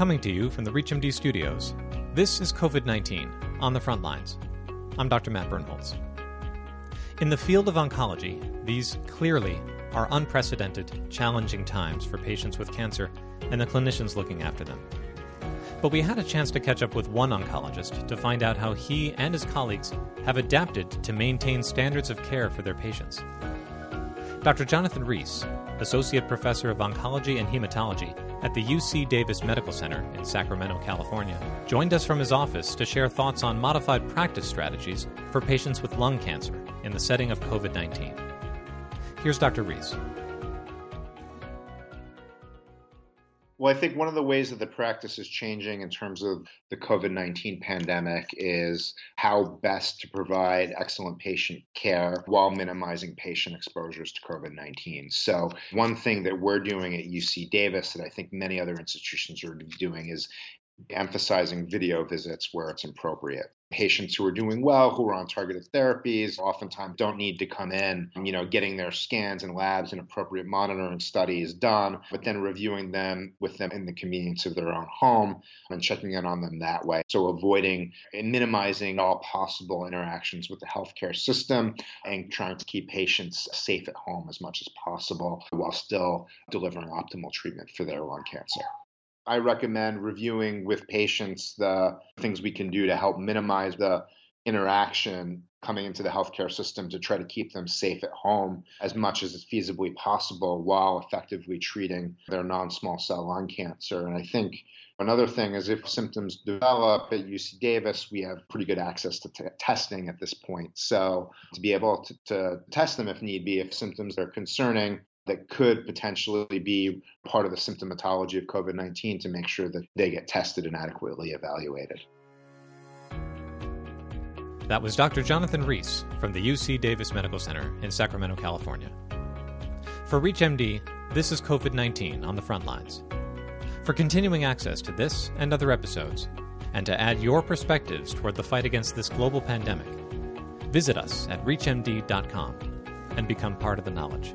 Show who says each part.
Speaker 1: Coming to you from the ReachMD studios, this is COVID 19 on the front lines. I'm Dr. Matt Birnholz. In the field of oncology, these clearly are unprecedented, challenging times for patients with cancer and the clinicians looking after them. But we had a chance to catch up with one oncologist to find out how he and his colleagues have adapted to maintain standards of care for their patients. Dr. Jonathan Riess, Associate Professor of Oncology and Hematology at the UC Davis Medical Center in Sacramento, California, joined us from his office to share thoughts on modified practice strategies for patients with lung cancer in the setting of COVID 19. Here's Dr. Riess.
Speaker 2: Well, I think one of the ways that the practice is changing in terms of the COVID 19 pandemic is how best to provide excellent patient care while minimizing patient exposures to COVID 19. So, one thing that we're doing at UC Davis that I think many other institutions are doing is emphasizing video visits where it's appropriate patients who are doing well, who are on targeted therapies, oftentimes don't need to come in, you know, getting their scans and labs and appropriate monitoring studies done, but then reviewing them with them in the convenience of their own home and checking in on them that way. So avoiding and minimizing all possible interactions with the healthcare system and trying to keep patients safe at home as much as possible while still delivering optimal treatment for their lung cancer. I recommend reviewing with patients the things we can do to help minimize the interaction coming into the healthcare system to try to keep them safe at home as much as is feasibly possible while effectively treating their non small cell lung cancer. And I think another thing is if symptoms develop at UC Davis, we have pretty good access to t- testing at this point. So to be able to, to test them if need be, if symptoms are concerning, that could potentially be part of the symptomatology of COVID 19 to make sure that they get tested and adequately evaluated.
Speaker 1: That was Dr. Jonathan Riess from the UC Davis Medical Center in Sacramento, California. For ReachMD, this is COVID 19 on the front lines. For continuing access to this and other episodes, and to add your perspectives toward the fight against this global pandemic, visit us at ReachMD.com and become part of the knowledge.